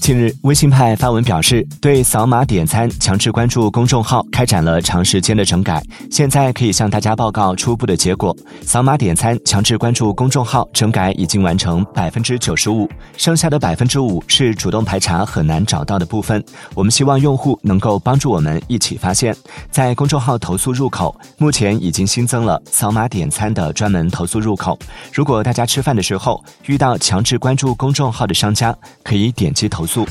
近日，微信派发文表示，对扫码点餐、强制关注公众号开展了长时间的整改，现在可以向大家报告初步的结果。扫码点餐、强制关注公众号整改已经完成百分之九十五，剩下的百分之五是主动排查很难找到的部分。我们希望用户能够帮助我们一起发现。在公众号投诉入口，目前已经新增了扫码点餐的专门投诉入口。如果大家吃饭的时候遇到强制关注公众号的商家，可以点击投诉。